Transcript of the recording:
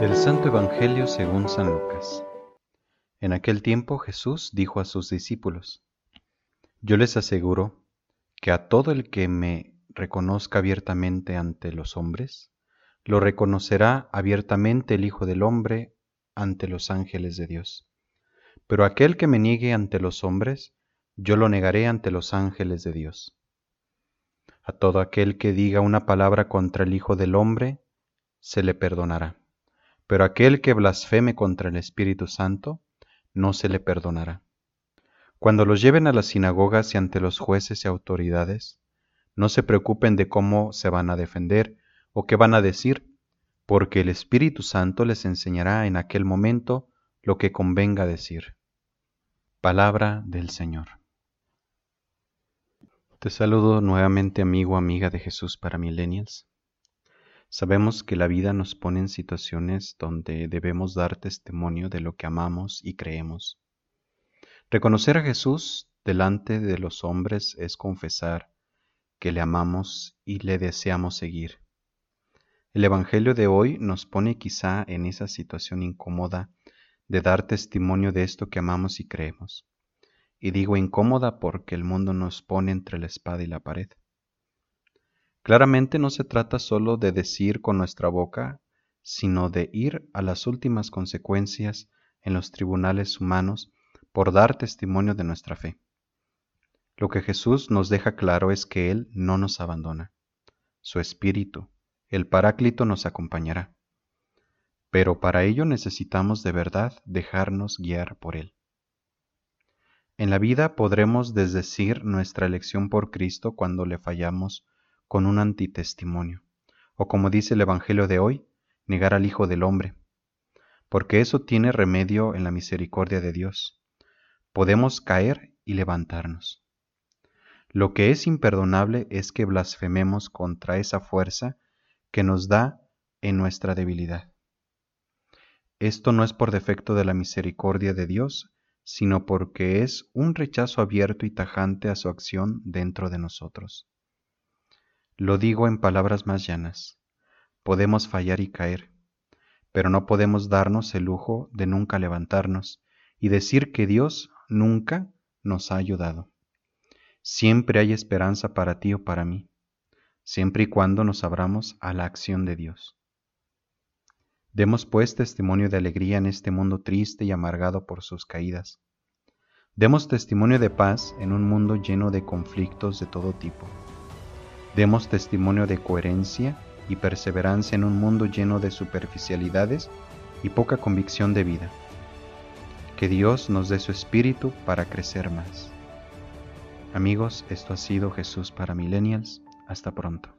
Del Santo Evangelio según San Lucas. En aquel tiempo Jesús dijo a sus discípulos, Yo les aseguro que a todo el que me reconozca abiertamente ante los hombres, lo reconocerá abiertamente el Hijo del Hombre ante los ángeles de Dios. Pero aquel que me niegue ante los hombres, yo lo negaré ante los ángeles de Dios. A todo aquel que diga una palabra contra el Hijo del Hombre, se le perdonará. Pero aquel que blasfeme contra el Espíritu Santo, no se le perdonará. Cuando los lleven a las sinagogas y ante los jueces y autoridades, no se preocupen de cómo se van a defender o qué van a decir, porque el Espíritu Santo les enseñará en aquel momento lo que convenga decir. Palabra del Señor. Te saludo nuevamente amigo, amiga de Jesús para Millennials. Sabemos que la vida nos pone en situaciones donde debemos dar testimonio de lo que amamos y creemos. Reconocer a Jesús delante de los hombres es confesar que le amamos y le deseamos seguir. El Evangelio de hoy nos pone quizá en esa situación incómoda de dar testimonio de esto que amamos y creemos. Y digo incómoda porque el mundo nos pone entre la espada y la pared. Claramente no se trata solo de decir con nuestra boca, sino de ir a las últimas consecuencias en los tribunales humanos por dar testimonio de nuestra fe. Lo que Jesús nos deja claro es que Él no nos abandona. Su Espíritu, el Paráclito, nos acompañará. Pero para ello necesitamos de verdad dejarnos guiar por Él. En la vida podremos desdecir nuestra elección por Cristo cuando le fallamos con un antitestimonio, o como dice el Evangelio de hoy, negar al Hijo del Hombre, porque eso tiene remedio en la misericordia de Dios. Podemos caer y levantarnos. Lo que es imperdonable es que blasfememos contra esa fuerza que nos da en nuestra debilidad. Esto no es por defecto de la misericordia de Dios, sino porque es un rechazo abierto y tajante a su acción dentro de nosotros. Lo digo en palabras más llanas. Podemos fallar y caer, pero no podemos darnos el lujo de nunca levantarnos y decir que Dios nunca nos ha ayudado. Siempre hay esperanza para ti o para mí, siempre y cuando nos abramos a la acción de Dios. Demos pues testimonio de alegría en este mundo triste y amargado por sus caídas. Demos testimonio de paz en un mundo lleno de conflictos de todo tipo. Demos testimonio de coherencia y perseverancia en un mundo lleno de superficialidades y poca convicción de vida. Que Dios nos dé su espíritu para crecer más. Amigos, esto ha sido Jesús para Millennials. Hasta pronto.